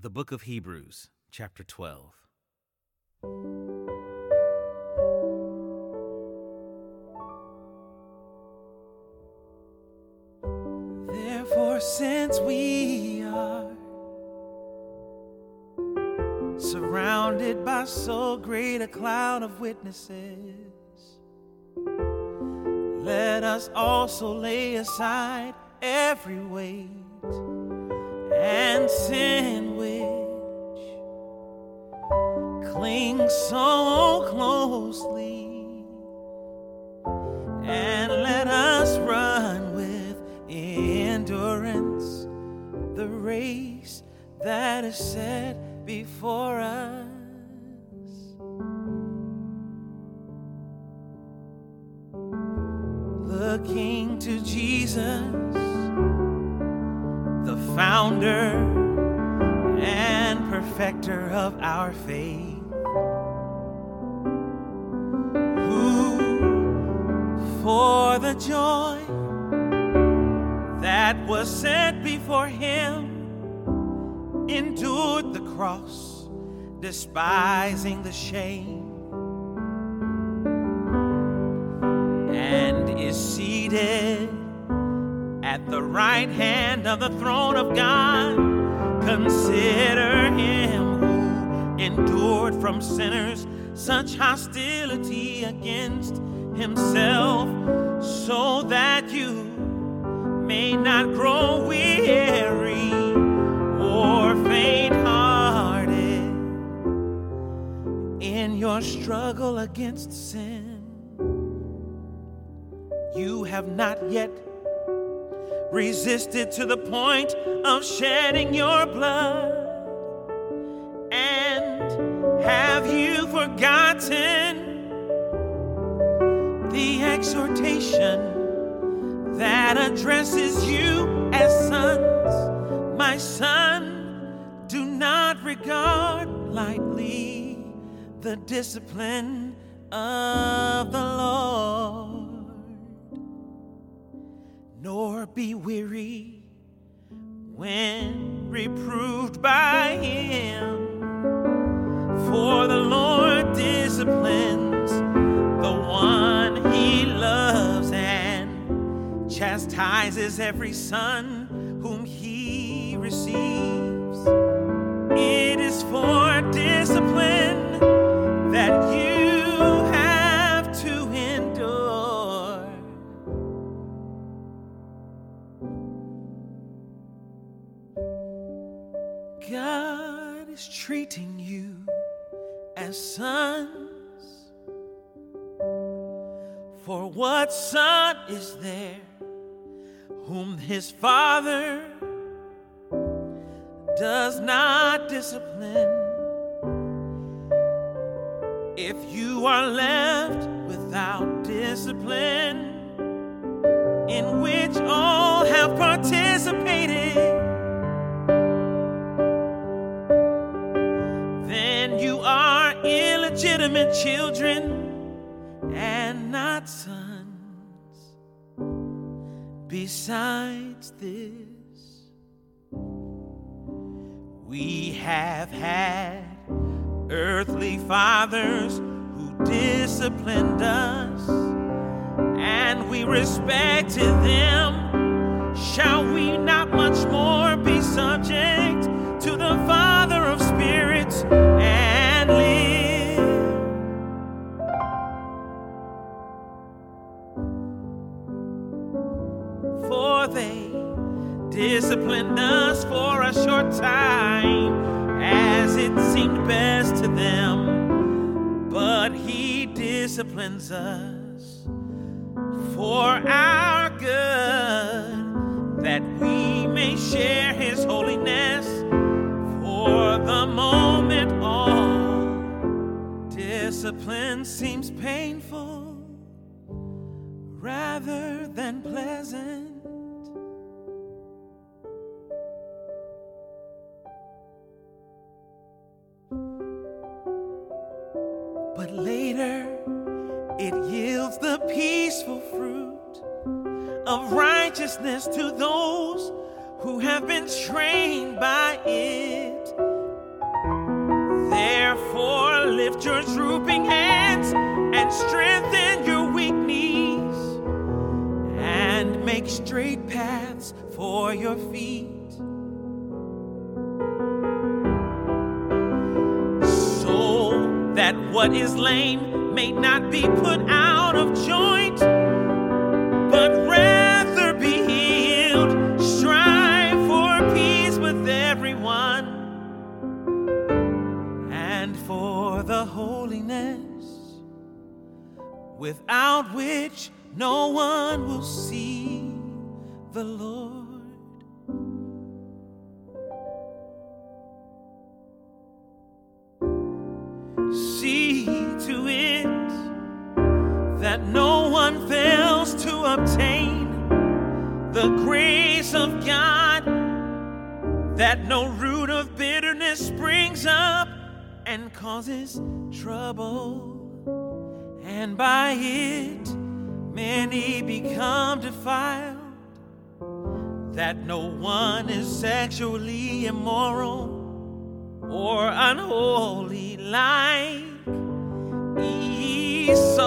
The Book of Hebrews, chapter 12. Therefore, since we are surrounded by so great a cloud of witnesses, let us also lay aside every weight and sin which clings so closely, and let us run with endurance the race that is set before us. Looking to Jesus the founder perfecter of our faith, who for the joy that was set before him endured the cross, despising the shame, and is seated at the right hand of the throne of God. Consider him who endured from sinners such hostility against himself, so that you may not grow weary or faint hearted in your struggle against sin. You have not yet resisted to the point of shedding your blood? And have you forgotten the exhortation that addresses you as sons? My son, do not regard lightly the discipline of the Lord nor be weary when reproved by him. For the Lord disciplines the one he loves and chastises every son whom he receives. It is for God is treating you as sons. For what son is there whom his father does not discipline? If you are left without discipline, in which all have participated, children and not sons. Besides this, we have had earthly fathers who disciplined us, and we respected them. Shall we not much more be subject they disciplined us for a short time as it seemed best to them, but He disciplines us for our good, that we may share His holiness. For the moment, all discipline seems painful rather than pleasant. of righteousness to those who have been trained by it. Therefore, lift your drooping hands and strengthen your weak knees, and make straight paths for your feet. So that what is lame may not be put out of joint without which no one will see the Lord. See to it that no one fails to obtain the grace of God, that no root of bitterness springs up and causes trouble, and by it many become defiled, that no one is sexually immoral or unholy like Esau,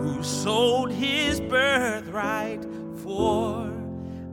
who sold his birthright for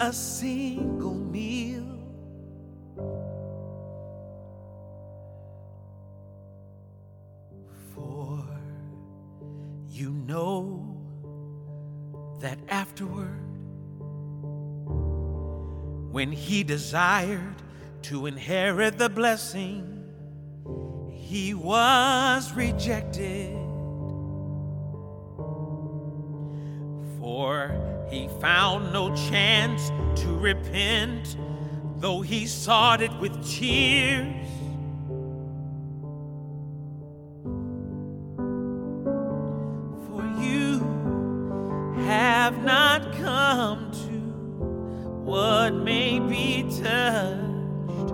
a single meal. That afterward, when he desired to inherit the blessing, he was rejected. For he found no chance to repent, though he sought it with tears. Have not come to what may be touched.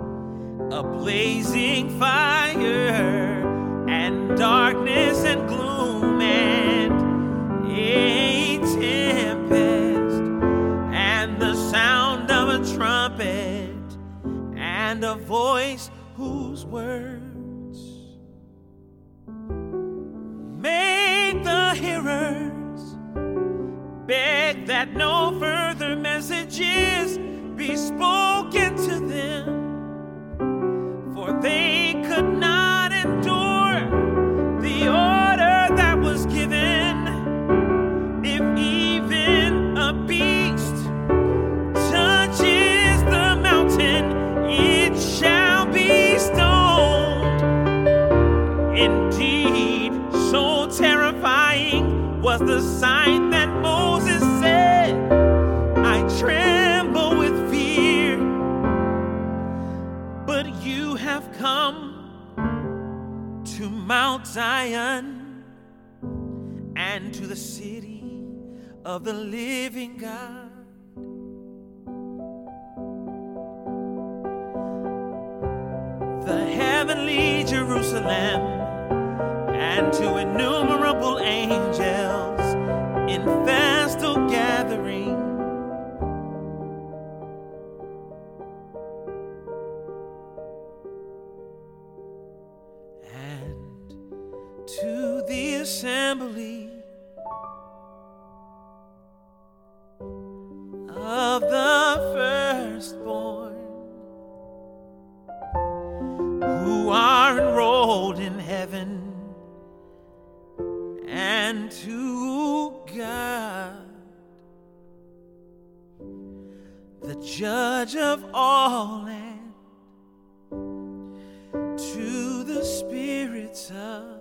A blazing fire and darkness and gloom and a tempest and the sound of a trumpet and a voice whose words make the hearers beg that no further messages be spoken to them for they could not endure the order that was given. If you have come to Mount Zion and to the city of the living God. The heavenly Jerusalem and to innumerable angels in to God the judge of all and to the spirits of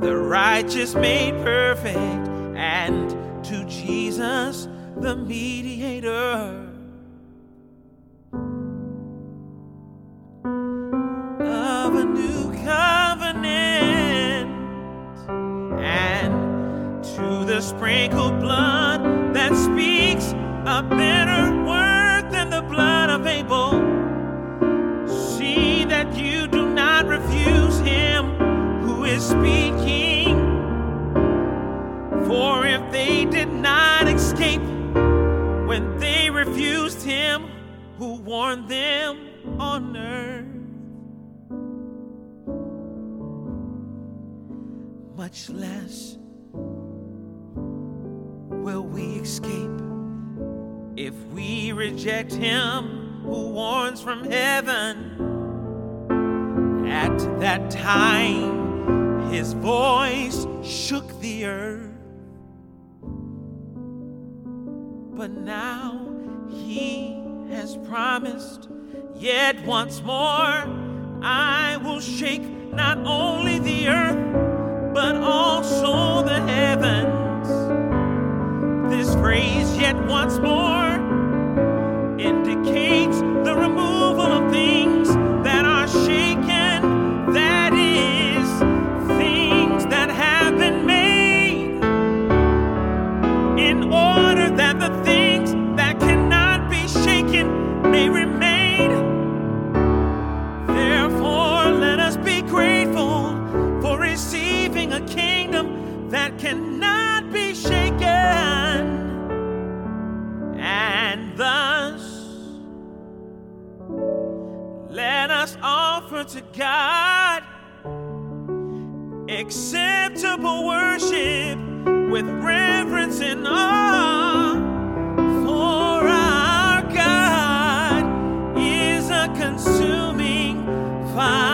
the righteous made perfect and to Jesus the mediator sprinkled blood that speaks a better word than the blood of Abel See that you do not refuse him who is speaking. For if they did not escape when they refused him who warned them on earth, much less will we escape if we reject him who warns from heaven. At that time, his voice shook the earth. But now he has promised, yet once more I will shake not only the earth, but also the heavens. Phrase, yet once more, indicates let offer to God acceptable worship with reverence and awe. For our God is a consuming fire.